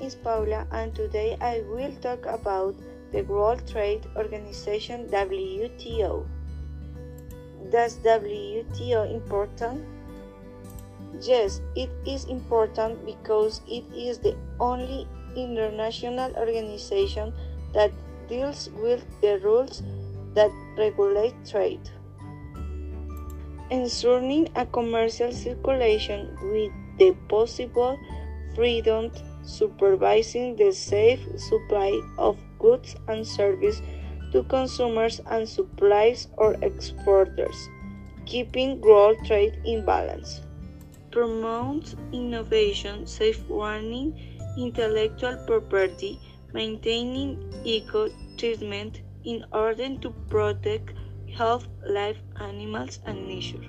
is Paula and today I will talk about the World Trade Organization WTO. Does WTO important? Yes, it is important because it is the only international organization that deals with the rules that regulate trade. Ensuring a commercial circulation with the possible freedom supervising the safe supply of goods and services to consumers and suppliers or exporters, keeping world trade in balance. Promotes innovation, safe safeguarding intellectual property, maintaining eco treatment in order to protect health, life, animals, and nature.